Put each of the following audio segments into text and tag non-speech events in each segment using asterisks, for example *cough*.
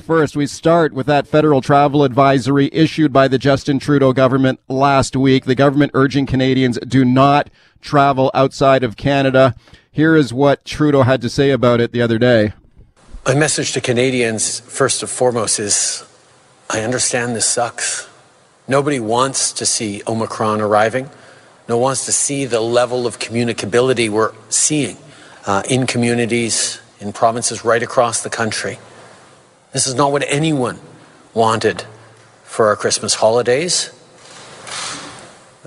First, we start with that federal travel advisory issued by the Justin Trudeau government last week. The government urging Canadians do not travel outside of Canada. Here is what Trudeau had to say about it the other day. My message to Canadians, first and foremost, is I understand this sucks. Nobody wants to see Omicron arriving. No one wants to see the level of communicability we're seeing uh, in communities, in provinces right across the country. This is not what anyone wanted for our Christmas holidays.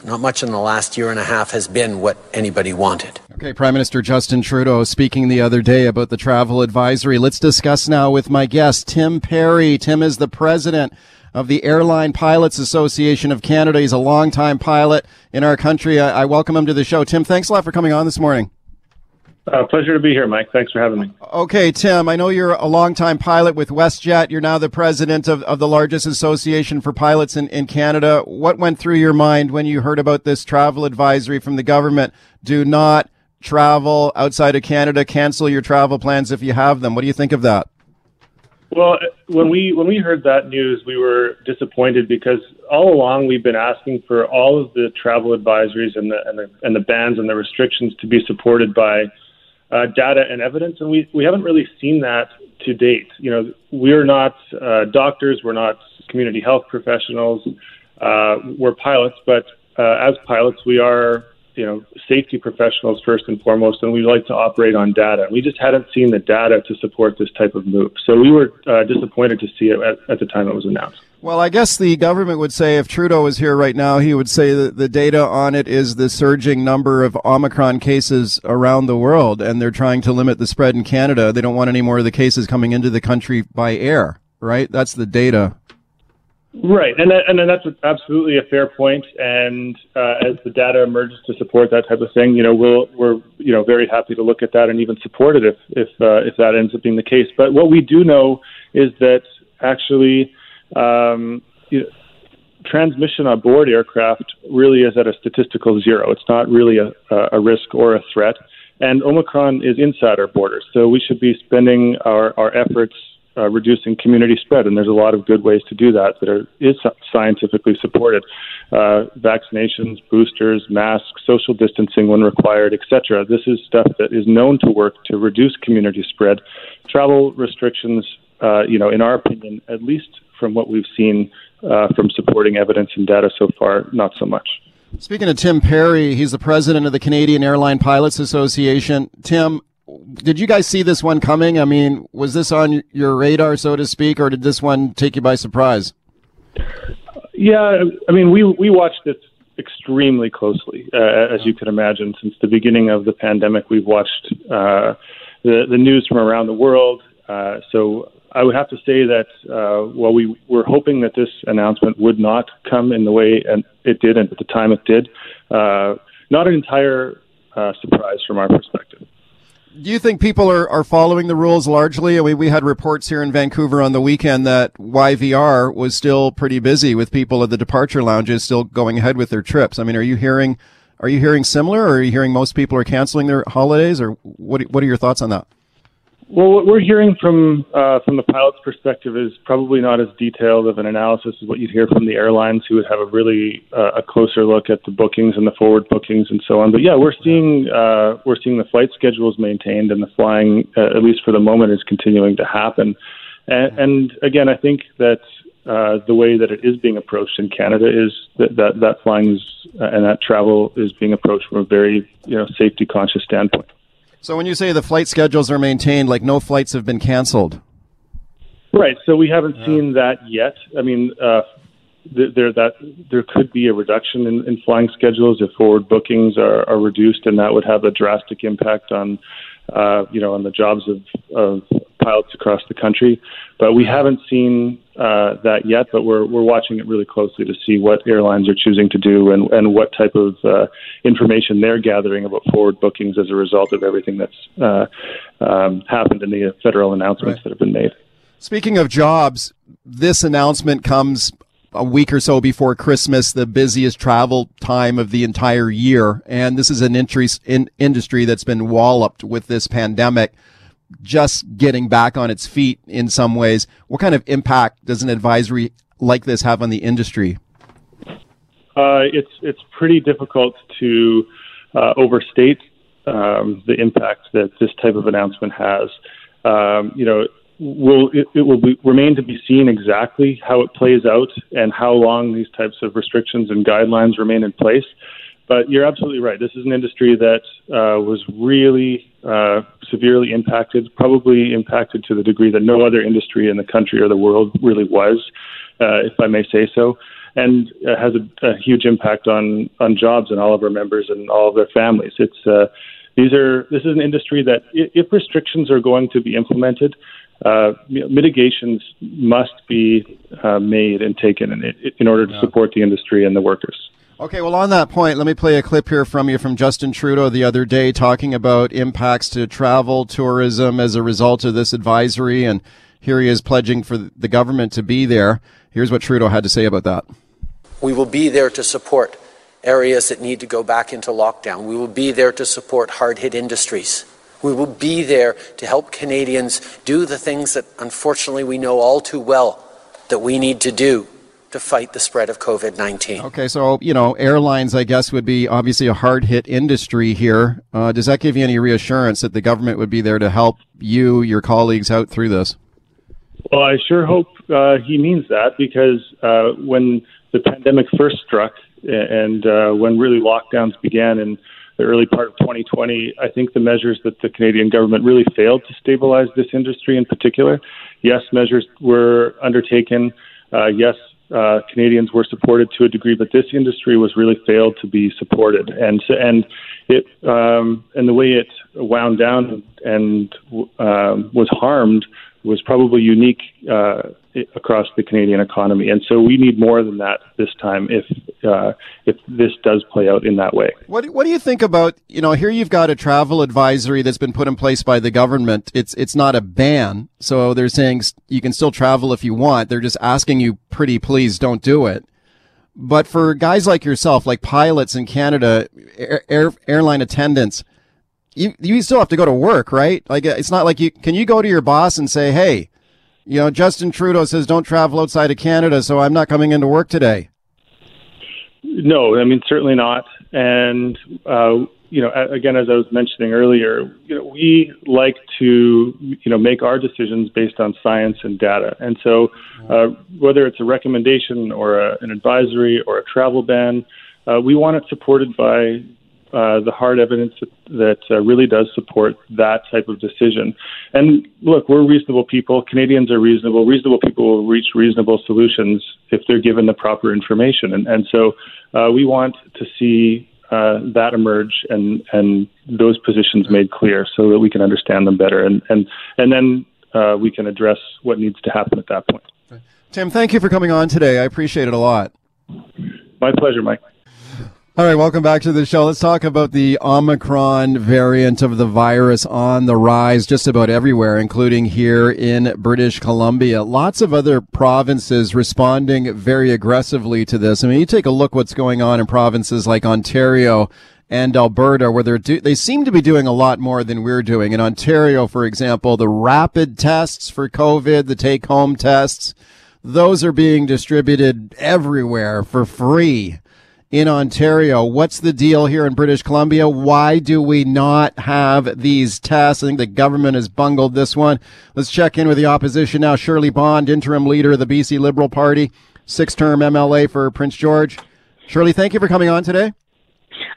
Not much in the last year and a half has been what anybody wanted. Okay, Prime Minister Justin Trudeau speaking the other day about the travel advisory. Let's discuss now with my guest, Tim Perry. Tim is the president of the Airline Pilots Association of Canada. He's a longtime pilot in our country. I, I welcome him to the show. Tim, thanks a lot for coming on this morning. Uh, pleasure to be here, Mike. Thanks for having me. Okay, Tim, I know you're a longtime pilot with WestJet. You're now the president of, of the largest association for pilots in, in Canada. What went through your mind when you heard about this travel advisory from the government? Do not travel outside of Canada. Cancel your travel plans if you have them. What do you think of that? Well, when we when we heard that news, we were disappointed because all along we've been asking for all of the travel advisories and the and the, and the bans and the restrictions to be supported by uh, data and evidence, and we, we haven't really seen that to date. You know, we're not uh, doctors, we're not community health professionals, uh, we're pilots, but uh, as pilots, we are you know safety professionals first and foremost, and we like to operate on data. We just hadn't seen the data to support this type of move, so we were uh, disappointed to see it at, at the time it was announced. Well, I guess the government would say if Trudeau was here right now, he would say that the data on it is the surging number of Omicron cases around the world, and they're trying to limit the spread in Canada. They don't want any more of the cases coming into the country by air, right? That's the data. Right, and and that's absolutely a fair point. And uh, as the data emerges to support that type of thing, you know, we'll, we're you know very happy to look at that and even support it if if uh, if that ends up being the case. But what we do know is that actually um, you know, transmission on board aircraft really is at a statistical zero. It's not really a, a risk or a threat. And Omicron is inside our borders, so we should be spending our, our efforts uh, reducing community spread. And there's a lot of good ways to do that that are is scientifically supported: uh, vaccinations, boosters, masks, social distancing when required, etc. This is stuff that is known to work to reduce community spread. Travel restrictions, uh, you know, in our opinion, at least from what we've seen uh, from supporting evidence and data so far, not so much. Speaking of Tim Perry, he's the president of the Canadian Airline Pilots Association. Tim, did you guys see this one coming? I mean, was this on your radar, so to speak, or did this one take you by surprise? Yeah, I mean, we we watched this extremely closely, uh, as you can imagine. Since the beginning of the pandemic, we've watched uh, the the news from around the world. Uh, so I would have to say that uh, while we were hoping that this announcement would not come in the way and it did, and at the time it did, uh, not an entire uh, surprise from our perspective. Do you think people are, are following the rules largely? I mean, we had reports here in Vancouver on the weekend that YVR was still pretty busy with people at the departure lounges still going ahead with their trips. I mean, are you hearing are you hearing similar, or are you hearing most people are canceling their holidays, or what? What are your thoughts on that? Well, what we're hearing from uh, from the pilot's perspective is probably not as detailed of an analysis as what you'd hear from the airlines, who would have a really uh, a closer look at the bookings and the forward bookings and so on. But yeah, we're seeing uh, we're seeing the flight schedules maintained, and the flying, uh, at least for the moment, is continuing to happen. And, and again, I think that uh, the way that it is being approached in Canada is that that, that flying is, uh, and that travel is being approached from a very you know safety conscious standpoint. So when you say the flight schedules are maintained, like no flights have been canceled. Right. So we haven't yeah. seen that yet. I mean, uh, there that there could be a reduction in, in flying schedules if forward bookings are, are, reduced, and that would have a drastic impact on, uh, you know, on the jobs of, of pilots across the country. But we haven't seen uh, that yet. But we're we're watching it really closely to see what airlines are choosing to do and and what type of uh, information they're gathering about forward bookings as a result of everything that's uh, um, happened in the federal announcements right. that have been made. Speaking of jobs, this announcement comes a week or so before Christmas, the busiest travel time of the entire year. And this is an in industry that's been walloped with this pandemic, just getting back on its feet in some ways. What kind of impact does an advisory like this have on the industry? Uh, it's it's pretty difficult to uh, overstate um, the impact that this type of announcement has. Um, you know, will it, it will be, remain to be seen exactly how it plays out and how long these types of restrictions and guidelines remain in place. But you're absolutely right. This is an industry that uh, was really uh, severely impacted, probably impacted to the degree that no other industry in the country or the world really was, uh, if I may say so, and uh, has a, a, huge impact on on jobs and all of our members and all of their families. It's uh, these are this is an industry that if restrictions are going to be implemented, uh, mitigations must be uh, made and taken in, in order to yeah. support the industry and the workers. Okay, well, on that point, let me play a clip here from you from Justin Trudeau the other day talking about impacts to travel, tourism as a result of this advisory. And here he is pledging for the government to be there. Here's what Trudeau had to say about that. We will be there to support areas that need to go back into lockdown. We will be there to support hard hit industries. We will be there to help Canadians do the things that unfortunately we know all too well that we need to do to fight the spread of COVID 19. Okay, so, you know, airlines, I guess, would be obviously a hard hit industry here. Uh, does that give you any reassurance that the government would be there to help you, your colleagues, out through this? Well, I sure hope uh, he means that because uh, when the pandemic first struck and uh, when really lockdowns began in the early part of 2020, I think the measures that the Canadian government really failed to stabilize this industry in particular. Yes, measures were undertaken. Uh, yes, uh, Canadians were supported to a degree, but this industry was really failed to be supported, and so, and it um, and the way it wound down and uh, was harmed was probably unique uh, across the Canadian economy, and so we need more than that this time if uh, if this does play out in that way. What What do you think about you know here you've got a travel advisory that's been put in place by the government. It's it's not a ban, so they're saying you can still travel if you want. They're just asking you, pretty please, don't do it. But for guys like yourself, like pilots in Canada, air, air, airline attendants, you you still have to go to work, right? Like it's not like you can you go to your boss and say, hey you know, Justin Trudeau says don't travel outside of Canada, so I'm not coming into work today. No, I mean certainly not. And uh, you know, again, as I was mentioning earlier, you know, we like to you know make our decisions based on science and data. And so, uh, whether it's a recommendation or a, an advisory or a travel ban, uh, we want it supported by uh, the hard evidence that, that uh, really does support that type of decision. And look, we're reasonable people. Canadians are reasonable. Reasonable people will reach reasonable solutions if they're given the proper information. And, and so uh, we want to see uh, that emerge and, and those positions made clear so that we can understand them better. And, and, and then uh, we can address what needs to happen at that point. Tim, thank you for coming on today. I appreciate it a lot. My pleasure, Mike. All right, welcome back to the show. Let's talk about the Omicron variant of the virus on the rise just about everywhere, including here in British Columbia. Lots of other provinces responding very aggressively to this. I mean, you take a look what's going on in provinces like Ontario and Alberta, where they're do- they seem to be doing a lot more than we're doing. In Ontario, for example, the rapid tests for COVID, the take-home tests, those are being distributed everywhere for free in Ontario. What's the deal here in British Columbia? Why do we not have these tests? I think the government has bungled this one. Let's check in with the opposition now. Shirley Bond, interim leader of the BC Liberal Party, six term MLA for Prince George. Shirley, thank you for coming on today.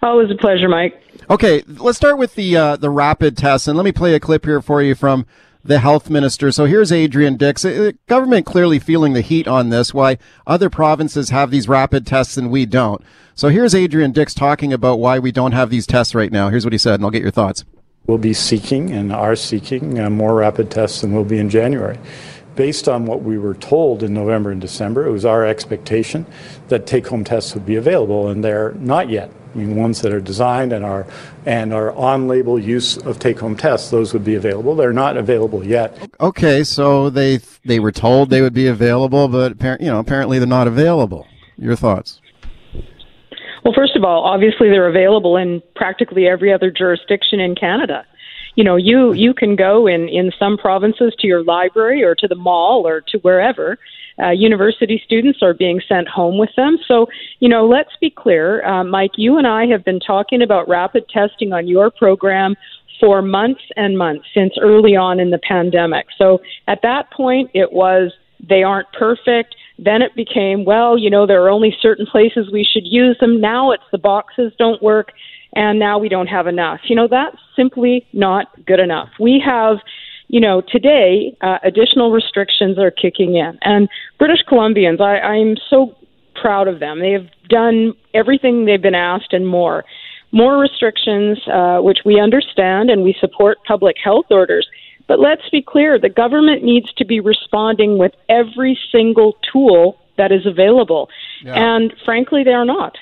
Oh, it was a pleasure, Mike. Okay, let's start with the uh, the rapid tests, and let me play a clip here for you from the health minister. So here's Adrian Dix. Uh, government clearly feeling the heat on this, why other provinces have these rapid tests and we don't. So here's Adrian Dix talking about why we don't have these tests right now. Here's what he said, and I'll get your thoughts. We'll be seeking and are seeking uh, more rapid tests than we'll be in January. Based on what we were told in November and December, it was our expectation that take home tests would be available, and they're not yet. I mean, ones that are designed and are and are on-label use of take-home tests, those would be available. They're not available yet. Okay, so they they were told they would be available, but you know apparently they're not available. Your thoughts? Well, first of all, obviously they're available in practically every other jurisdiction in Canada. You know, you you can go in in some provinces to your library or to the mall or to wherever uh, university students are being sent home with them. So, you know, let's be clear, uh, Mike, you and I have been talking about rapid testing on your program for months and months since early on in the pandemic. So at that point, it was they aren't perfect. Then it became, well, you know, there are only certain places we should use them. Now it's the boxes don't work, and now we don't have enough. You know, that's simply not good enough. We have you know, today uh, additional restrictions are kicking in, and British Columbians, I, I'm so proud of them. They have done everything they've been asked and more. More restrictions, uh, which we understand, and we support public health orders. But let's be clear the government needs to be responding with every single tool that is available. Yeah. And frankly, they are not.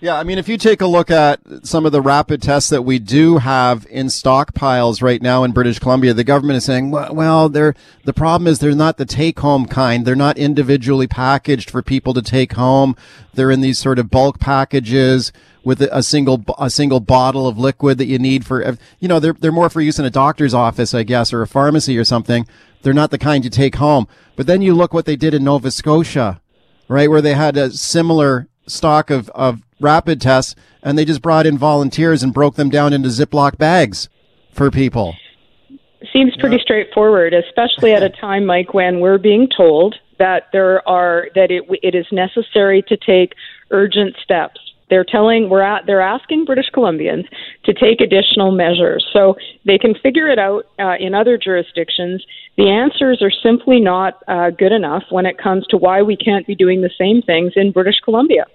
Yeah, I mean, if you take a look at some of the rapid tests that we do have in stockpiles right now in British Columbia, the government is saying, well, they're, the problem is they're not the take home kind. They're not individually packaged for people to take home. They're in these sort of bulk packages with a single, a single bottle of liquid that you need for, you know, they're, they're more for use in a doctor's office, I guess, or a pharmacy or something. They're not the kind you take home. But then you look what they did in Nova Scotia, right? Where they had a similar stock of, of rapid tests and they just brought in volunteers and broke them down into Ziploc bags for people. Seems pretty yeah. straightforward, especially at a time, Mike, when we're being told that there are that it it is necessary to take urgent steps. They're telling we're at they're asking British Columbians to take additional measures so they can figure it out uh, in other jurisdictions. The answers are simply not uh, good enough when it comes to why we can't be doing the same things in British Columbia.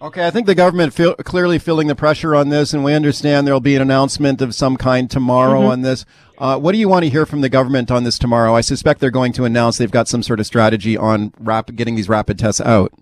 Okay, I think the government feel, clearly feeling the pressure on this, and we understand there will be an announcement of some kind tomorrow mm-hmm. on this. Uh, what do you want to hear from the government on this tomorrow? I suspect they're going to announce they've got some sort of strategy on rapid, getting these rapid tests out.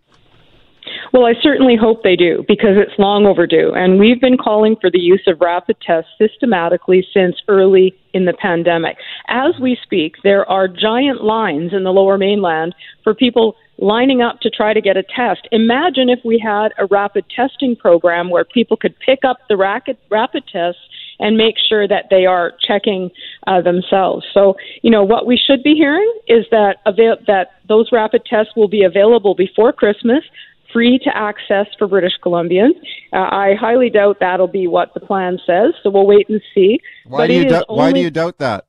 Well, I certainly hope they do because it's long overdue. And we've been calling for the use of rapid tests systematically since early in the pandemic. As we speak, there are giant lines in the lower mainland for people lining up to try to get a test. Imagine if we had a rapid testing program where people could pick up the rapid, rapid tests and make sure that they are checking uh, themselves. So, you know, what we should be hearing is that avail- that those rapid tests will be available before Christmas, free to access for British Columbians. Uh, I highly doubt that'll be what the plan says, so we'll wait and see. Why but do you do- only- why do you doubt that?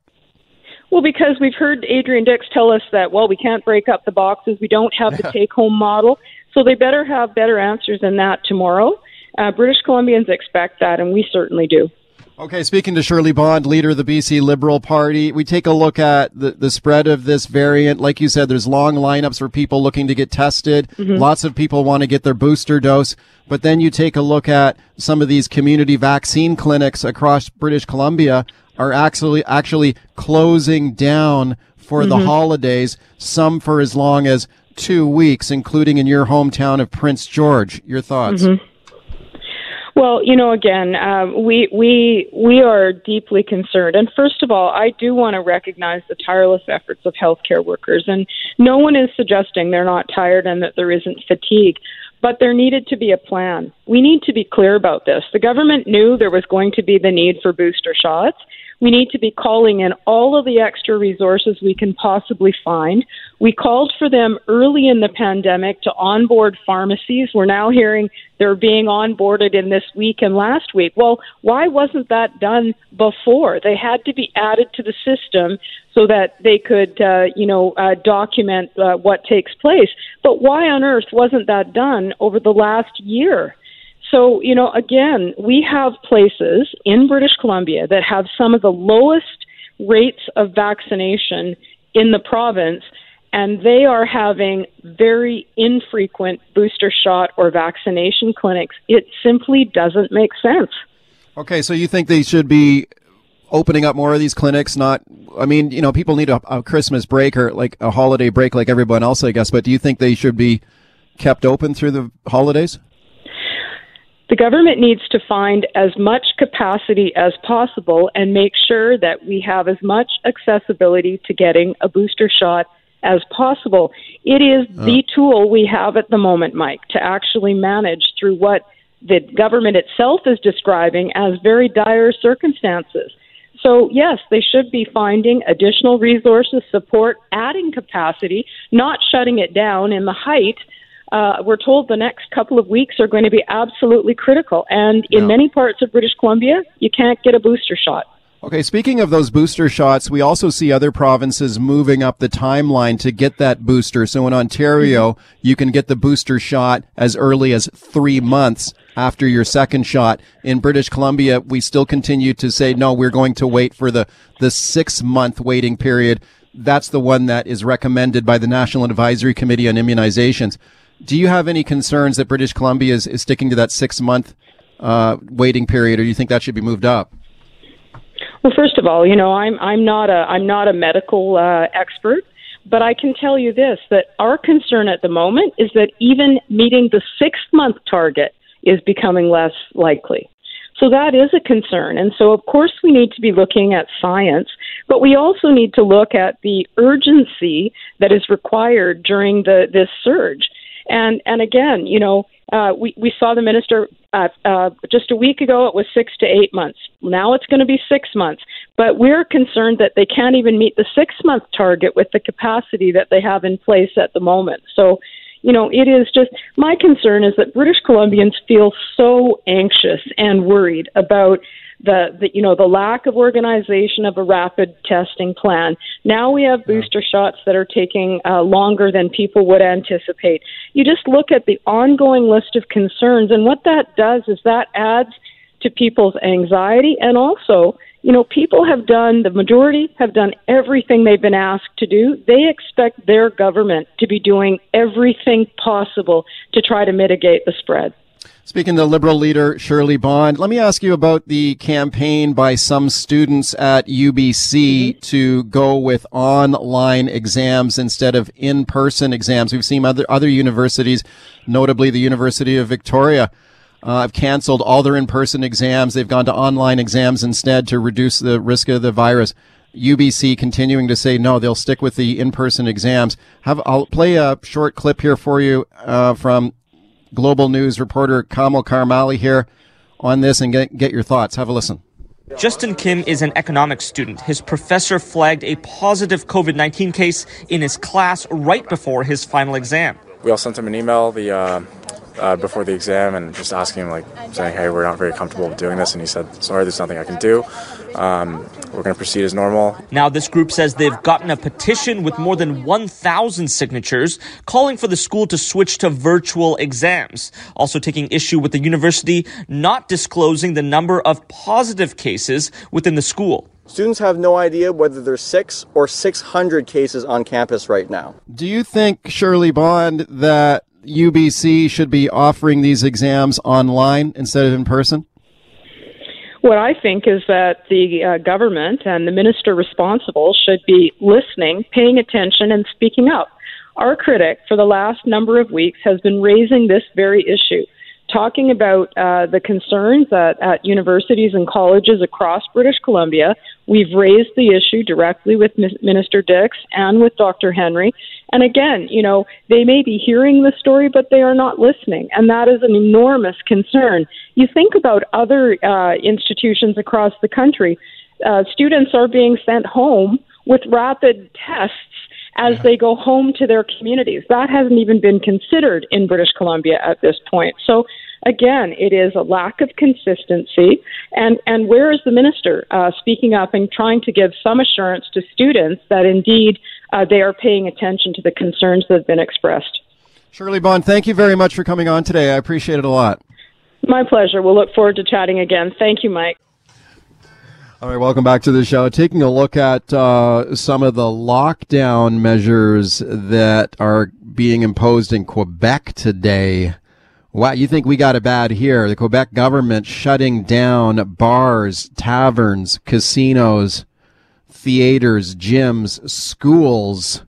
Well, because we've heard Adrian Dix tell us that, well, we can't break up the boxes. We don't have the *laughs* take home model. So they better have better answers than that tomorrow. Uh, British Columbians expect that, and we certainly do. Okay, speaking to Shirley Bond, leader of the BC Liberal Party, we take a look at the, the spread of this variant. Like you said, there's long lineups for people looking to get tested. Mm-hmm. Lots of people want to get their booster dose. But then you take a look at some of these community vaccine clinics across British Columbia are actually actually closing down for mm-hmm. the holidays, some for as long as two weeks, including in your hometown of Prince George. Your thoughts? Mm-hmm. Well, you know, again, uh, we we we are deeply concerned. And first of all, I do want to recognize the tireless efforts of healthcare workers. And no one is suggesting they're not tired and that there isn't fatigue. But there needed to be a plan. We need to be clear about this. The government knew there was going to be the need for booster shots. We need to be calling in all of the extra resources we can possibly find. We called for them early in the pandemic to onboard pharmacies. We're now hearing they're being onboarded in this week and last week. Well, why wasn't that done before? They had to be added to the system so that they could, uh, you know, uh, document uh, what takes place. But why on earth wasn't that done over the last year? So, you know, again, we have places in British Columbia that have some of the lowest rates of vaccination in the province, and they are having very infrequent booster shot or vaccination clinics. It simply doesn't make sense. Okay, so you think they should be opening up more of these clinics? Not, I mean, you know, people need a, a Christmas break or like a holiday break like everyone else, I guess, but do you think they should be kept open through the holidays? The government needs to find as much capacity as possible and make sure that we have as much accessibility to getting a booster shot as possible. It is oh. the tool we have at the moment, Mike, to actually manage through what the government itself is describing as very dire circumstances. So, yes, they should be finding additional resources, support, adding capacity, not shutting it down in the height uh, we're told the next couple of weeks are going to be absolutely critical. And in yeah. many parts of British Columbia, you can't get a booster shot. Okay, speaking of those booster shots, we also see other provinces moving up the timeline to get that booster. So in Ontario, mm-hmm. you can get the booster shot as early as three months after your second shot. In British Columbia, we still continue to say, no, we're going to wait for the, the six month waiting period. That's the one that is recommended by the National Advisory Committee on Immunizations. Do you have any concerns that British Columbia is, is sticking to that six month uh, waiting period, or do you think that should be moved up? Well, first of all, you know, I'm I'm not a I'm not a medical uh, expert, but I can tell you this: that our concern at the moment is that even meeting the six month target is becoming less likely. So that is a concern. And so, of course, we need to be looking at science, but we also need to look at the urgency that is required during the, this surge. And and again, you know, uh, we we saw the minister uh, uh, just a week ago. It was six to eight months. Now it's going to be six months. But we're concerned that they can't even meet the six month target with the capacity that they have in place at the moment. So. You know, it is just my concern is that British Columbians feel so anxious and worried about the, the you know the lack of organization of a rapid testing plan. Now we have booster shots that are taking uh, longer than people would anticipate. You just look at the ongoing list of concerns, and what that does is that adds to people's anxiety and also you know, people have done, the majority have done everything they've been asked to do. They expect their government to be doing everything possible to try to mitigate the spread. Speaking to Liberal leader Shirley Bond, let me ask you about the campaign by some students at UBC mm-hmm. to go with online exams instead of in-person exams. We've seen other other universities, notably the University of Victoria, uh, have canceled all their in-person exams. They've gone to online exams instead to reduce the risk of the virus. UBC continuing to say no, they'll stick with the in-person exams. Have I'll play a short clip here for you uh, from Global News reporter Kamil Karamali here on this and get, get your thoughts. Have a listen. Justin Kim is an economics student. His professor flagged a positive COVID 19 case in his class right before his final exam. We all sent him an email the, uh, uh, before the exam and just asking him, like, saying, hey, we're not very comfortable doing this. And he said, sorry, there's nothing I can do. Um, we're going to proceed as normal. Now, this group says they've gotten a petition with more than 1,000 signatures calling for the school to switch to virtual exams. Also taking issue with the university not disclosing the number of positive cases within the school. Students have no idea whether there's six or 600 cases on campus right now. Do you think, Shirley Bond, that UBC should be offering these exams online instead of in person? What I think is that the uh, government and the minister responsible should be listening, paying attention, and speaking up. Our critic for the last number of weeks has been raising this very issue talking about uh, the concerns at, at universities and colleges across British Columbia. We've raised the issue directly with Minister Dix and with Dr. Henry. And again, you know, they may be hearing the story, but they are not listening. And that is an enormous concern. You think about other uh, institutions across the country, uh, students are being sent home with rapid tests as yeah. they go home to their communities. That hasn't even been considered in British Columbia at this point. So again, it is a lack of consistency. And, and where is the minister uh, speaking up and trying to give some assurance to students that indeed uh, they are paying attention to the concerns that have been expressed? Shirley Bond, thank you very much for coming on today. I appreciate it a lot. My pleasure. We'll look forward to chatting again. Thank you, Mike. All right, welcome back to the show. Taking a look at uh, some of the lockdown measures that are being imposed in Quebec today. Wow, you think we got it bad here? The Quebec government shutting down bars, taverns, casinos, theaters, gyms, schools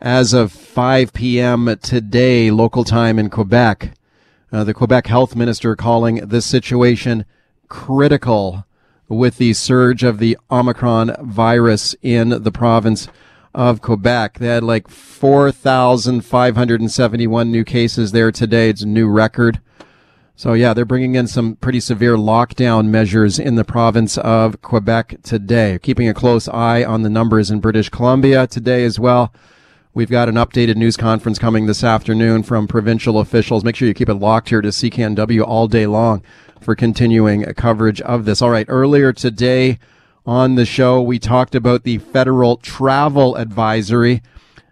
as of 5 p.m. today, local time in Quebec. Uh, the Quebec health minister calling this situation critical with the surge of the Omicron virus in the province of Quebec. They had like 4,571 new cases there today. It's a new record. So yeah, they're bringing in some pretty severe lockdown measures in the province of Quebec today. Keeping a close eye on the numbers in British Columbia today as well. We've got an updated news conference coming this afternoon from provincial officials. Make sure you keep it locked here to CKNW all day long for continuing coverage of this. All right. Earlier today on the show, we talked about the federal travel advisory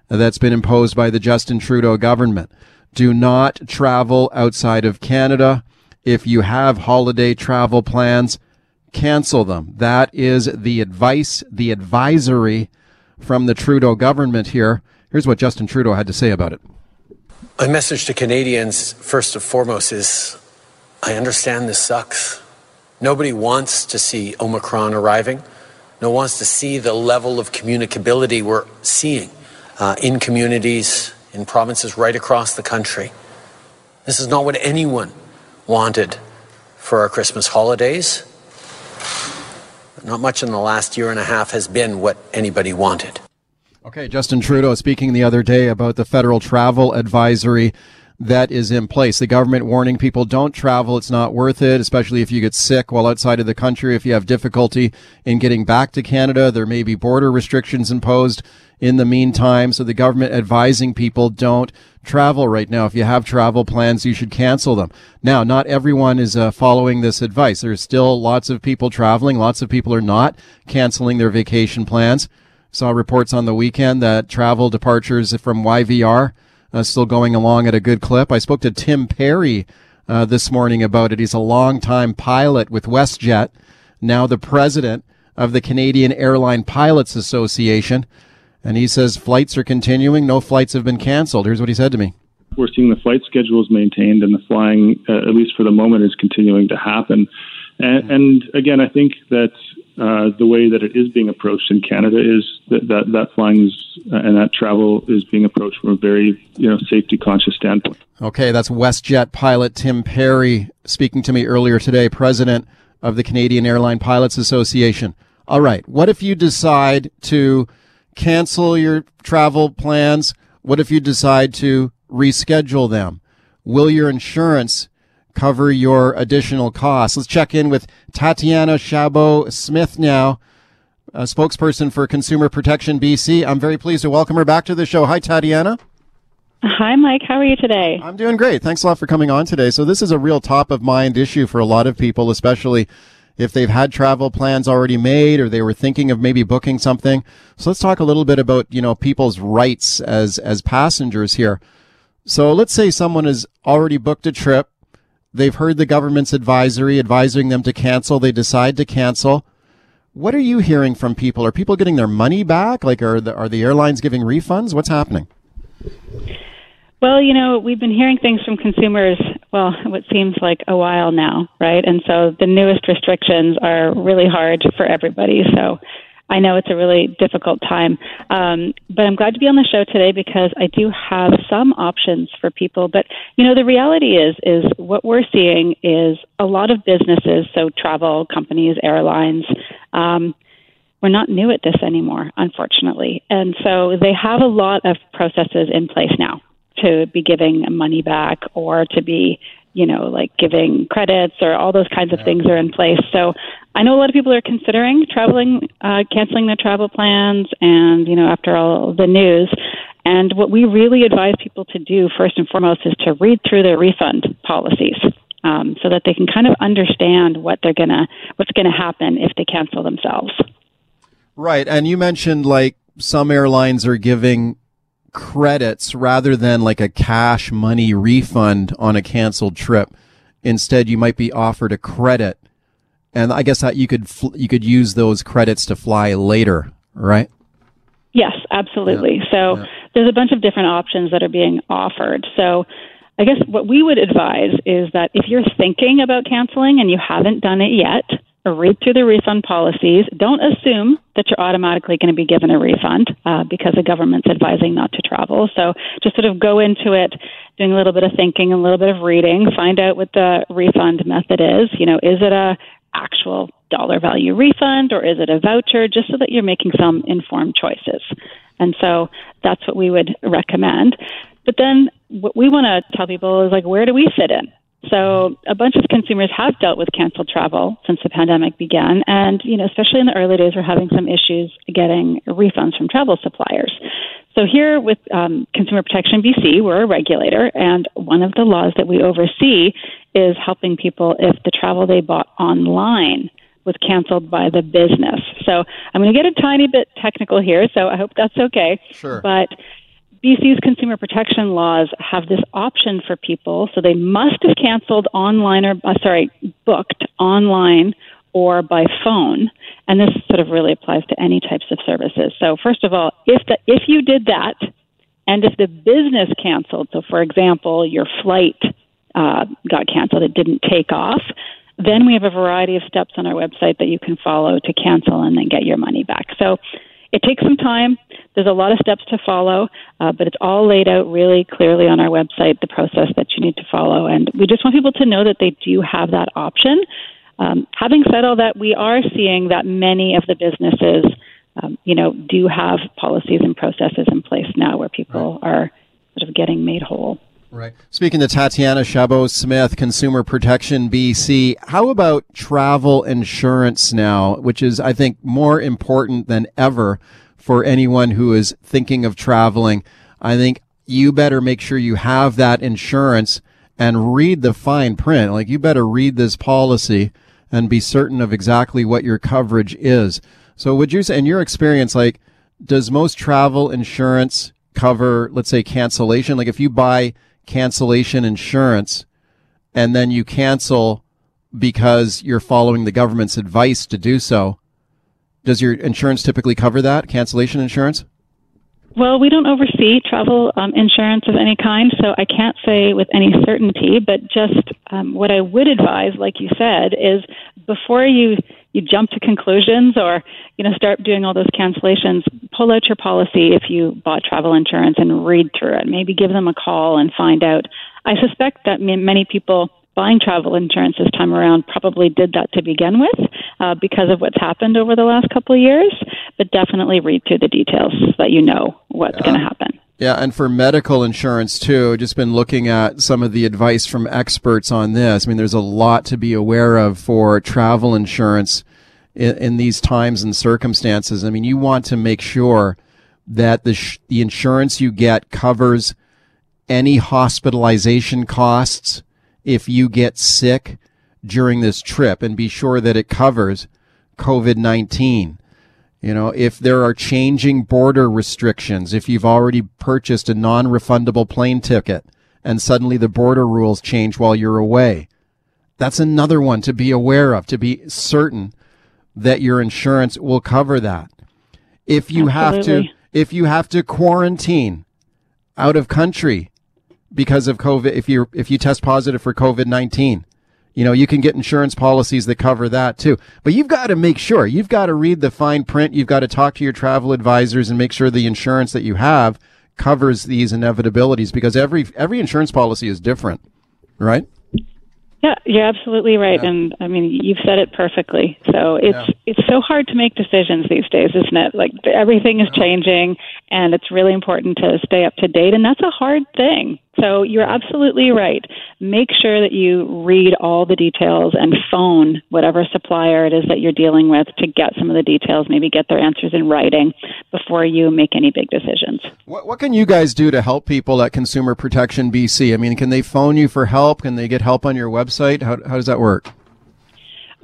that's been imposed by the Justin Trudeau government. Do not travel outside of Canada. If you have holiday travel plans, cancel them. That is the advice, the advisory from the Trudeau government here. Here's what Justin Trudeau had to say about it. My message to Canadians, first and foremost, is I understand this sucks. Nobody wants to see Omicron arriving. No one wants to see the level of communicability we're seeing uh, in communities, in provinces right across the country. This is not what anyone wanted for our Christmas holidays. Not much in the last year and a half has been what anybody wanted. Okay, Justin Trudeau speaking the other day about the federal travel advisory that is in place. The government warning people don't travel. It's not worth it, especially if you get sick while outside of the country. If you have difficulty in getting back to Canada, there may be border restrictions imposed in the meantime. So the government advising people don't travel right now. If you have travel plans, you should cancel them. Now, not everyone is uh, following this advice. There's still lots of people traveling. Lots of people are not canceling their vacation plans. Saw reports on the weekend that travel departures from YVR uh, still going along at a good clip. I spoke to Tim Perry uh, this morning about it. He's a longtime pilot with WestJet, now the president of the Canadian Airline Pilots Association. And he says flights are continuing. No flights have been canceled. Here's what he said to me. We're seeing the flight schedules maintained and the flying, uh, at least for the moment, is continuing to happen. And, and again, I think that uh, the way that it is being approached in Canada is that that, that flying is, uh, and that travel is being approached from a very you know safety conscious standpoint. Okay, that's WestJet pilot Tim Perry speaking to me earlier today, president of the Canadian Airline Pilots Association. All right, what if you decide to cancel your travel plans? What if you decide to reschedule them? Will your insurance cover your additional costs. Let's check in with Tatiana Chabot Smith now, a spokesperson for Consumer Protection BC. I'm very pleased to welcome her back to the show. Hi, Tatiana. Hi, Mike. How are you today? I'm doing great. Thanks a lot for coming on today. So, this is a real top of mind issue for a lot of people, especially if they've had travel plans already made or they were thinking of maybe booking something. So, let's talk a little bit about, you know, people's rights as, as passengers here. So, let's say someone has already booked a trip They've heard the government's advisory advising them to cancel. They decide to cancel. What are you hearing from people? Are people getting their money back? Like, are the, are the airlines giving refunds? What's happening? Well, you know, we've been hearing things from consumers, well, what seems like a while now, right? And so the newest restrictions are really hard for everybody. So I know it's a really difficult time. Um, but I'm glad to be on the show today because I do have some options for people. But you know, the reality is is what we're seeing is a lot of businesses, so travel companies, airlines. Um, we're not new at this anymore, unfortunately. And so they have a lot of processes in place now to be giving money back or to be you know, like giving credits or all those kinds of things are in place. So I know a lot of people are considering traveling, uh, canceling their travel plans, and you know, after all the news. And what we really advise people to do first and foremost is to read through their refund policies. Um, so that they can kind of understand what they're gonna, what's gonna happen if they cancel themselves. Right, and you mentioned like some airlines are giving credits rather than like a cash money refund on a canceled trip. Instead, you might be offered a credit and I guess that you could fl- you could use those credits to fly later, right? Yes, absolutely. Yeah. So yeah. there's a bunch of different options that are being offered. So I guess what we would advise is that if you're thinking about canceling and you haven't done it yet, read through the refund policies. Don't assume that you're automatically going to be given a refund uh, because the government's advising not to travel. So just sort of go into it doing a little bit of thinking, a little bit of reading, find out what the refund method is. You know, is it a actual dollar value refund or is it a voucher? Just so that you're making some informed choices. And so that's what we would recommend. But then what we want to tell people is like, where do we fit in? So a bunch of consumers have dealt with canceled travel since the pandemic began, and you know, especially in the early days, we're having some issues getting refunds from travel suppliers. So here with um, Consumer Protection BC, we're a regulator, and one of the laws that we oversee is helping people if the travel they bought online was canceled by the business. So I'm going to get a tiny bit technical here, so I hope that's okay. Sure. But BC's consumer protection laws have this option for people, so they must have canceled online or uh, sorry, booked online or by phone. And this sort of really applies to any types of services. So first of all, if the, if you did that, and if the business canceled, so for example, your flight uh, got canceled, it didn't take off, then we have a variety of steps on our website that you can follow to cancel and then get your money back. So it takes some time. There's a lot of steps to follow, uh, but it's all laid out really clearly on our website, the process that you need to follow. And we just want people to know that they do have that option. Um, having said all that, we are seeing that many of the businesses, um, you know, do have policies and processes in place now where people are sort of getting made whole. Right. Speaking to Tatiana Chabot Smith, Consumer Protection BC, how about travel insurance now, which is, I think, more important than ever for anyone who is thinking of traveling? I think you better make sure you have that insurance and read the fine print. Like, you better read this policy and be certain of exactly what your coverage is. So, would you say, in your experience, like, does most travel insurance cover, let's say, cancellation? Like, if you buy cancellation insurance and then you cancel because you're following the government's advice to do so, does your insurance typically cover that cancellation insurance? Well, we don't oversee travel um, insurance of any kind, so I can't say with any certainty. But just um, what I would advise, like you said, is before you you jump to conclusions or you know start doing all those cancellations pull out your policy if you bought travel insurance and read through it. Maybe give them a call and find out. I suspect that many people buying travel insurance this time around probably did that to begin with uh, because of what's happened over the last couple of years but definitely read through the details so that you know what's yeah. going to happen yeah, and for medical insurance too, just been looking at some of the advice from experts on this. I mean, there's a lot to be aware of for travel insurance in, in these times and circumstances. I mean, you want to make sure that the sh- the insurance you get covers any hospitalization costs if you get sick during this trip and be sure that it covers COVID-19. You know, if there are changing border restrictions, if you've already purchased a non-refundable plane ticket and suddenly the border rules change while you're away, that's another one to be aware of, to be certain that your insurance will cover that. If you Absolutely. have to, if you have to quarantine out of country because of COVID, if you if you test positive for COVID nineteen, you know, you can get insurance policies that cover that too. But you've got to make sure, you've got to read the fine print. You've got to talk to your travel advisors and make sure the insurance that you have covers these inevitabilities because every, every insurance policy is different, right? Yeah, you're absolutely right, yeah. and I mean you've said it perfectly. So it's yeah. it's so hard to make decisions these days, isn't it? Like everything is changing, and it's really important to stay up to date, and that's a hard thing. So you're absolutely right. Make sure that you read all the details and phone whatever supplier it is that you're dealing with to get some of the details, maybe get their answers in writing before you make any big decisions. What, what can you guys do to help people at Consumer Protection BC? I mean, can they phone you for help? Can they get help on your website? How, how does that work?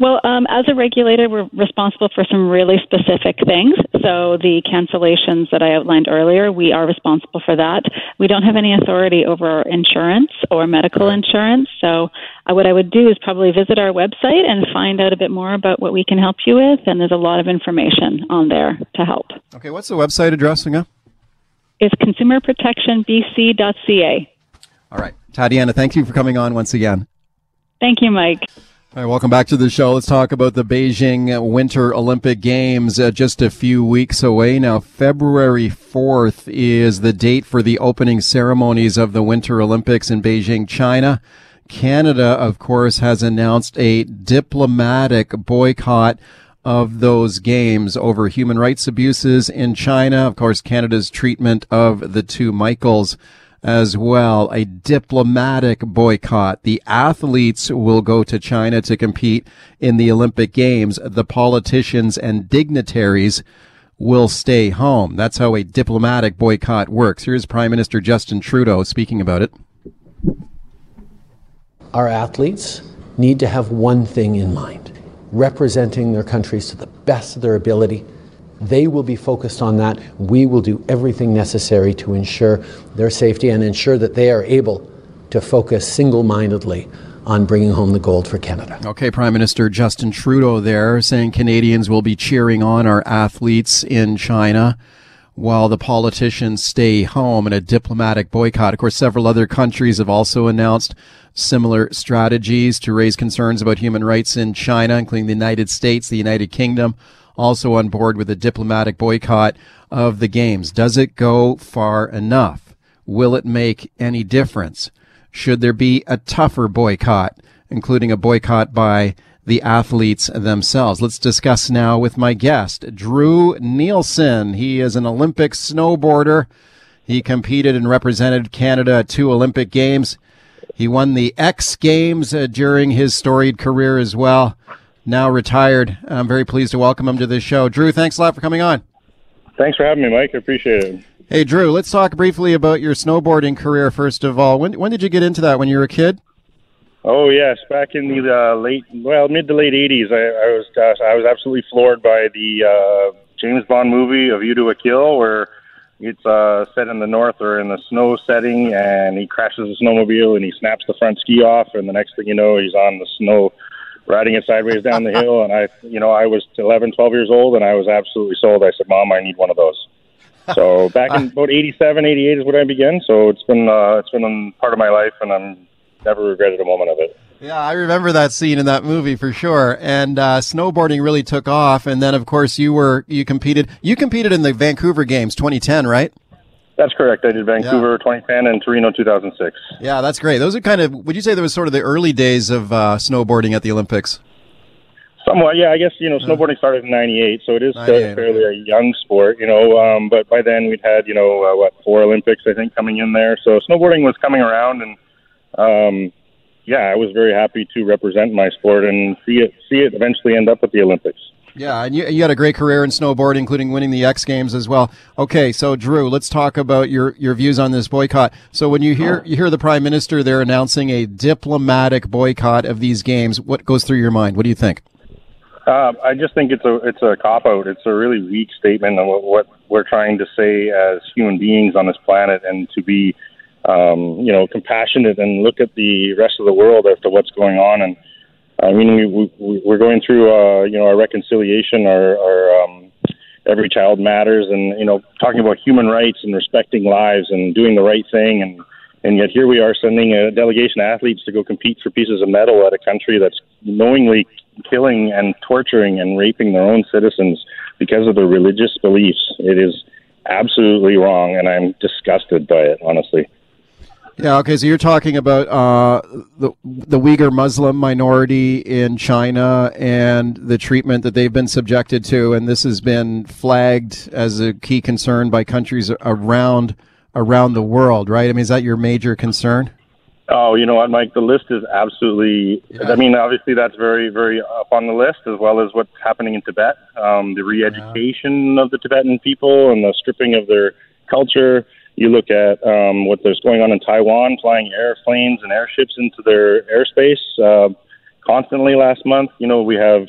Well, um, as a regulator, we're responsible for some really specific things. So the cancellations that I outlined earlier, we are responsible for that. We don't have any authority over insurance or medical insurance. So uh, what I would do is probably visit our website and find out a bit more about what we can help you with. And there's a lot of information on there to help. Okay, what's the website address again? It's consumerprotectionbc.ca. All right. Tatiana, thank you for coming on once again. Thank you, Mike. All right, welcome back to the show. Let's talk about the Beijing Winter Olympic Games. Uh, just a few weeks away now. February 4th is the date for the opening ceremonies of the Winter Olympics in Beijing, China. Canada, of course, has announced a diplomatic boycott of those games over human rights abuses in China. Of course, Canada's treatment of the two Michaels as well. A diplomatic boycott. The athletes will go to China to compete in the Olympic Games. The politicians and dignitaries will stay home. That's how a diplomatic boycott works. Here's Prime Minister Justin Trudeau speaking about it. Our athletes need to have one thing in mind representing their countries to the best of their ability they will be focused on that. We will do everything necessary to ensure their safety and ensure that they are able to focus single mindedly on bringing home the gold for Canada. Okay, Prime Minister Justin Trudeau there saying Canadians will be cheering on our athletes in China while the politicians stay home in a diplomatic boycott. Of course, several other countries have also announced similar strategies to raise concerns about human rights in China, including the United States, the United Kingdom, also on board with a diplomatic boycott of the games. Does it go far enough? Will it make any difference? Should there be a tougher boycott, including a boycott by the athletes themselves? Let's discuss now with my guest, Drew Neilson. He is an Olympic snowboarder. He competed and represented Canada at two Olympic Games. He won the X Games uh, during his storied career as well now retired. I'm very pleased to welcome him to this show. Drew, thanks a lot for coming on. Thanks for having me, Mike. I appreciate it. Hey, Drew, let's talk briefly about your snowboarding career first of all. When when did you get into that? When you were a kid? Oh yes, back in the uh, late, well, mid to late '80s. I, I was I was absolutely floored by the uh, James Bond movie A View to a Kill, where it's uh, set in the north or in the snow setting, and he crashes a snowmobile and he snaps the front ski off, and the next thing you know, he's on the snow riding it sideways down the hill. And I, you know, I was 11, 12 years old, and I was absolutely sold. I said, "Mom, I need one of those." So *laughs* back in about 87, 88 is when I began. So it's been uh, it's been part of my life, and I'm never regretted a moment of it. Yeah, I remember that scene in that movie for sure. And uh, snowboarding really took off. And then, of course, you were you competed. You competed in the Vancouver Games 2010, right? That's correct. I did Vancouver yeah. 2010 and Torino 2006. Yeah, that's great. Those are kind of, would you say there was sort of the early days of uh, snowboarding at the Olympics? Somewhat, yeah. I guess, you know, snowboarding started in 98, so it is still fairly a young sport, you know. Um, but by then we'd had, you know, uh, what, four Olympics, I think, coming in there. So snowboarding was coming around, and um, yeah, I was very happy to represent my sport and see it, see it eventually end up at the Olympics. Yeah, and you, you had a great career in snowboarding, including winning the X Games as well. Okay, so Drew, let's talk about your, your views on this boycott. So when you hear you hear the Prime Minister there announcing a diplomatic boycott of these games, what goes through your mind? What do you think? Uh, I just think it's a it's a cop out. It's a really weak statement on what, what we're trying to say as human beings on this planet, and to be, um, you know, compassionate and look at the rest of the world as to what's going on and I mean, we, we we're going through uh, you know our reconciliation, our, our um, every child matters, and you know talking about human rights and respecting lives and doing the right thing, and and yet here we are sending a delegation of athletes to go compete for pieces of metal at a country that's knowingly killing and torturing and raping their own citizens because of their religious beliefs. It is absolutely wrong, and I'm disgusted by it, honestly. Yeah. Okay. So you're talking about uh, the the Uyghur Muslim minority in China and the treatment that they've been subjected to, and this has been flagged as a key concern by countries around around the world, right? I mean, is that your major concern? Oh, you know what, Mike? The list is absolutely. Yeah. I mean, obviously, that's very, very up on the list, as well as what's happening in Tibet, um, the re-education yeah. of the Tibetan people and the stripping of their culture you look at um, what there's going on in Taiwan, flying airplanes and airships into their airspace uh, constantly. Last month, you know, we have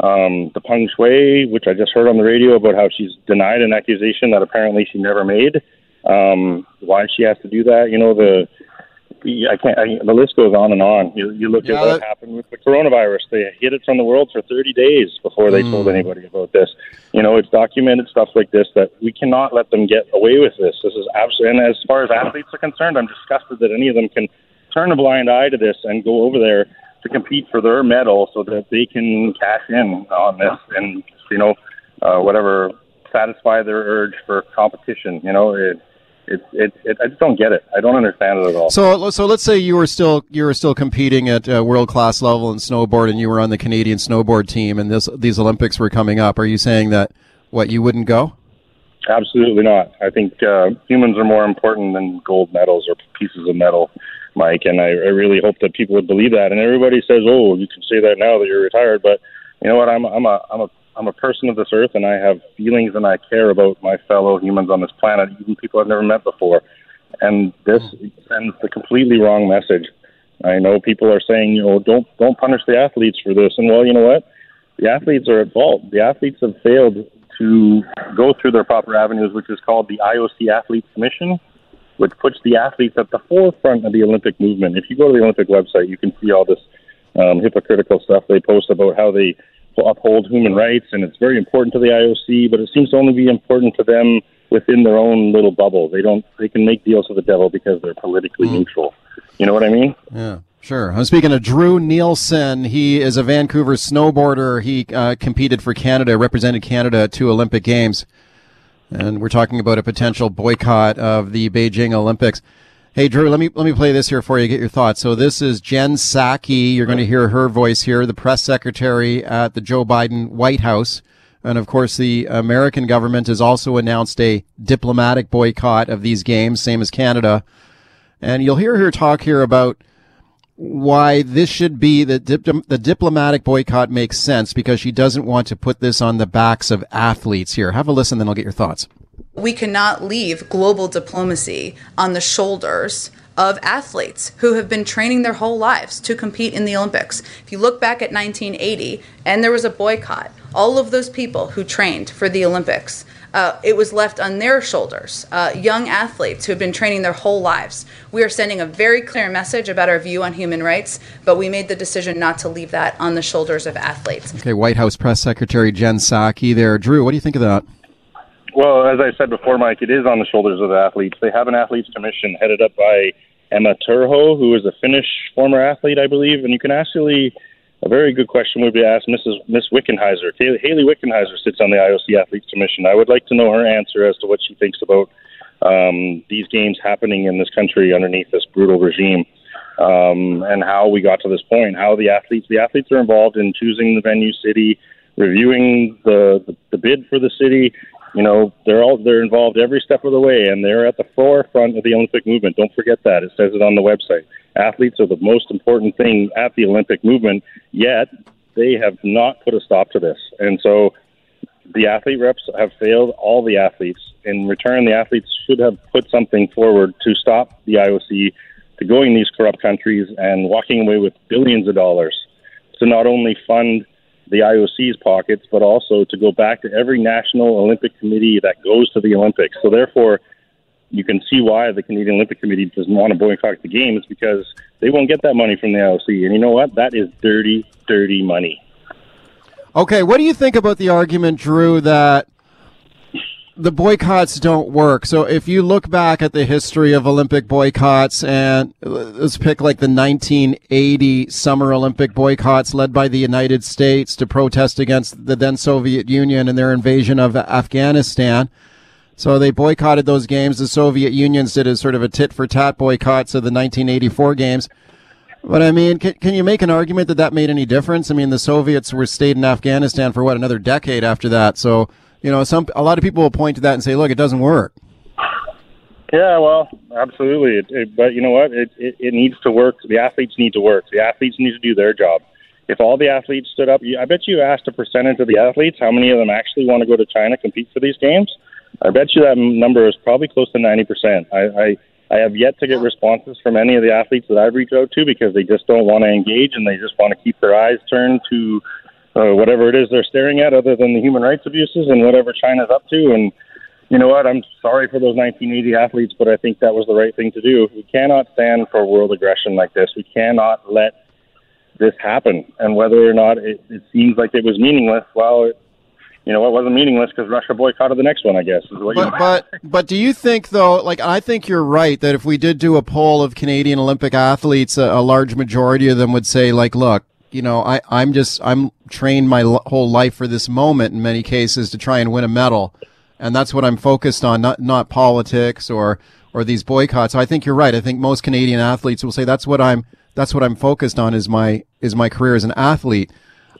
um, the Peng Shuai, which I just heard on the radio about how she's denied an accusation that apparently she never made. Um, why she has to do that? You know, the I can't. I, the list goes on and on. You, you look yeah, at what that, happened with the coronavirus. They hid it from the world for 30 days before they mm. told anybody about this. You know, it's documented stuff like this that we cannot let them get away with this. This is absolutely. And as far as athletes are concerned, I'm disgusted that any of them can turn a blind eye to this and go over there to compete for their medal so that they can cash in on this and you know uh, whatever satisfy their urge for competition. You know, it, it, it, it, I just don't get it. I don't understand it at all. So, so let's say you were still you were still competing at uh, world class level in snowboard, and you were on the Canadian snowboard team, and this these Olympics were coming up. Are you saying that what you wouldn't go? Absolutely not. I think uh, humans are more important than gold medals or pieces of metal, Mike. And I, I really hope that people would believe that. And everybody says, "Oh, you can say that now that you're retired," but you know what? I'm I'm a I'm a I'm a person of this earth, and I have feelings, and I care about my fellow humans on this planet, even people I've never met before. And this sends the completely wrong message. I know people are saying, you know, don't don't punish the athletes for this, and well, you know what? The athletes are at fault. The athletes have failed to go through their proper avenues, which is called the IOC Athletes Commission, which puts the athletes at the forefront of the Olympic movement. If you go to the Olympic website, you can see all this um, hypocritical stuff they post about how they uphold human rights, and it's very important to the IOC, but it seems to only be important to them within their own little bubble. They don't. They can make deals with the devil because they're politically mm. neutral. You know what I mean? Yeah. Sure. I'm speaking of Drew Neilson. He is a Vancouver snowboarder. He uh, competed for Canada, represented Canada at two Olympic Games. And we're talking about a potential boycott of the Beijing Olympics. Hey, Drew, let me let me play this here for you. Get your thoughts. So this is Jen Psaki. You're going to hear her voice here, the press secretary at the Joe Biden White House, and of course, the American government has also announced a diplomatic boycott of these games, same as Canada. And you'll hear her talk here about why this should be the dip- the diplomatic boycott makes sense because she doesn't want to put this on the backs of athletes. Here, have a listen, then I'll get your thoughts. We cannot leave global diplomacy on the shoulders of athletes who have been training their whole lives to compete in the Olympics. If you look back at 1980 and there was a boycott, all of those people who trained for the Olympics, uh, it was left on their shoulders. Uh, young athletes who have been training their whole lives. We are sending a very clear message about our view on human rights, but we made the decision not to leave that on the shoulders of athletes. Okay, White House Press Secretary Jen Psaki there. Drew, what do you think of that? Well, as I said before, Mike, it is on the shoulders of the athletes. They have an athletes commission headed up by Emma Terho, who is a Finnish former athlete, I believe. And you can actually, a very good question would be asked Mrs. Miss Wickenheiser. Hayley Wickenheiser sits on the IOC Athletes Commission. I would like to know her answer as to what she thinks about um, these games happening in this country underneath this brutal regime. Um, and how we got to this point, how the athletes, the athletes are involved in choosing the venue city, reviewing the, the, the bid for the city, you know, they're all they're involved every step of the way, and they're at the forefront of the Olympic movement. Don't forget that. It says it on the website. Athletes are the most important thing at the Olympic movement. Yet they have not put a stop to this, and so the athlete reps have failed all the athletes. In return, the athletes should have put something forward to stop the IOC to going these corrupt countries and walking away with billions of dollars to not only fund the IOC's pockets, but also to go back to every national Olympic committee that goes to the Olympics. So therefore, you can see why the Canadian Olympic Committee doesn't want to boycott the games because they won't get that money from the IOC. And you know what? That is dirty, dirty money. Okay, what do you think about the argument, Drew, that the boycotts don't work. So if you look back at the history of Olympic boycotts and uh, let's pick like the 1980 Summer Olympic boycotts led by the United States to protest against the then Soviet Union and their invasion of Afghanistan. So they boycotted those games. The Soviet Unions did a sort of a tit for tat boycotts of the 1984 games. But I mean, can, can you make an argument that that made any difference? I mean, the Soviets were stayed in Afghanistan for what another decade after that. So you know, some a lot of people will point to that and say, "Look, it doesn't work." Yeah, well, absolutely. It, it, but you know what? It, it it needs to work. The athletes need to work. The athletes need to do their job. If all the athletes stood up, I bet you asked a percentage of the athletes how many of them actually want to go to China compete for these games. I bet you that number is probably close to ninety percent. I, I I have yet to get responses from any of the athletes that I've reached out to because they just don't want to engage and they just want to keep their eyes turned to uh, whatever it is they're staring at, other than the human rights abuses and whatever China's up to. And you know what? I'm sorry for those 1980 athletes, but I think that was the right thing to do. We cannot stand for world aggression like this. We cannot let this happen. And whether or not it, it seems like it was meaningless, well, it, you know, it wasn't meaningless because Russia boycotted the next one. I guess. But but but do you think though? Like I think you're right that if we did do a poll of Canadian Olympic athletes, a, a large majority of them would say like, look, you know, I I'm just I'm trained my l- whole life for this moment in many cases to try and win a medal, and that's what I'm focused on, not not politics or or these boycotts. I think you're right. I think most Canadian athletes will say that's what I'm that's what I'm focused on is my is my career as an athlete.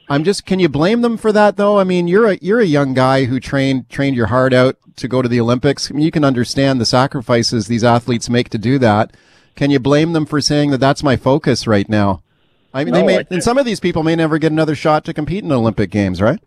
I'm just. Can you blame them for that, though? I mean, you're a you're a young guy who trained trained your heart out to go to the Olympics. I mean, you can understand the sacrifices these athletes make to do that. Can you blame them for saying that that's my focus right now? I mean, No, they may, and some of these people may never get another shot to compete in the Olympic Games, right?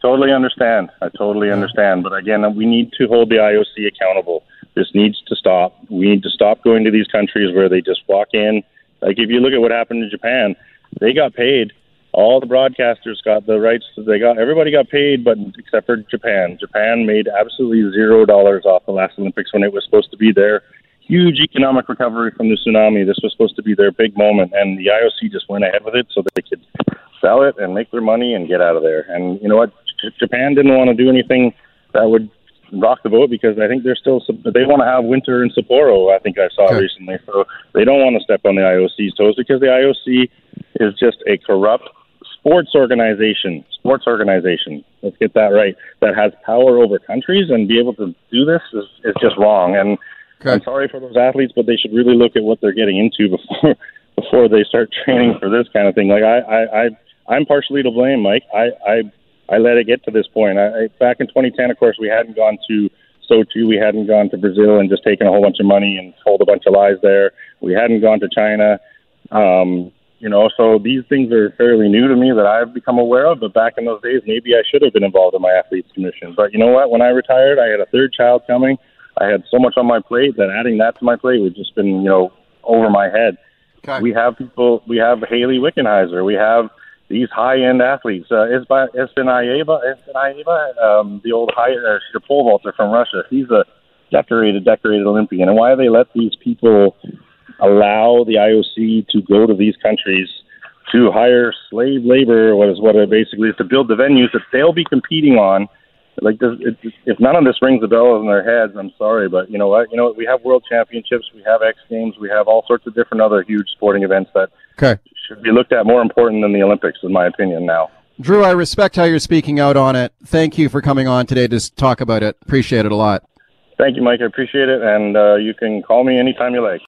Totally understand. I totally understand. But again, we need to hold the IOC accountable. This needs to stop. We need to stop going to these countries where they just walk in. Like if you look at what happened in Japan, they got paid. All the broadcasters got the rights. They got everybody got paid, but except for Japan. Japan made absolutely zero dollars off the last Olympics when it was supposed to be their huge economic recovery from the tsunami. This was supposed to be their big moment, and the IOC just went ahead with it so they could sell it and make their money and get out of there. And you know what? Japan didn't want to do anything that would rock the boat because I think they're still they want to have winter in Sapporo. I think I saw recently, so they don't want to step on the IOC's toes because the IOC is just a corrupt sports organization. Sports organization. Let's get that right. That has power over countries and be able to do this is, is just wrong. And I'm sorry for those athletes, but they should really look at what they're getting into before *laughs* before they start training for this kind of thing. Like I, I, I I'm partially to blame, Mike. I, I, I let it get to this point. I, I, back in 2010, of course, we hadn't gone to Sochi, we hadn't gone to Brazil and just taken a whole bunch of money and told a bunch of lies there. We hadn't gone to China. Um, you know, so these things are fairly new to me that I've become aware of. But back in those days, maybe I should have been involved in my athletes commission. But you know what? When I retired, I had a third child coming. I had so much on my plate that adding that to my plate would just been, you know, over my head. We have people. We have Hayley Wickenheiser. We have these high-end athletes. Uh, Isba, Espinaeva, Espinaeva, um, the old high uh, the pole vaulter from Russia. He's a decorated, decorated Olympian. And why do they let these people allow the IOC to go to these countries to hire slave labor, what is what it basically is to build the venues that they'll be competing on. Like this, it, if none of this rings a bell in their heads, I'm sorry, but you know what? You know what? We have world championships, we have X Games, we have all sorts of different other huge sporting events that Okay. should be looked at more important than the Olympics, in my opinion. Now. Drew, I respect how you're speaking out on it. Thank you for coming on today to talk about it. Appreciate it a lot. Thank you, Mike. I appreciate it, and uh, you can call me anytime you like.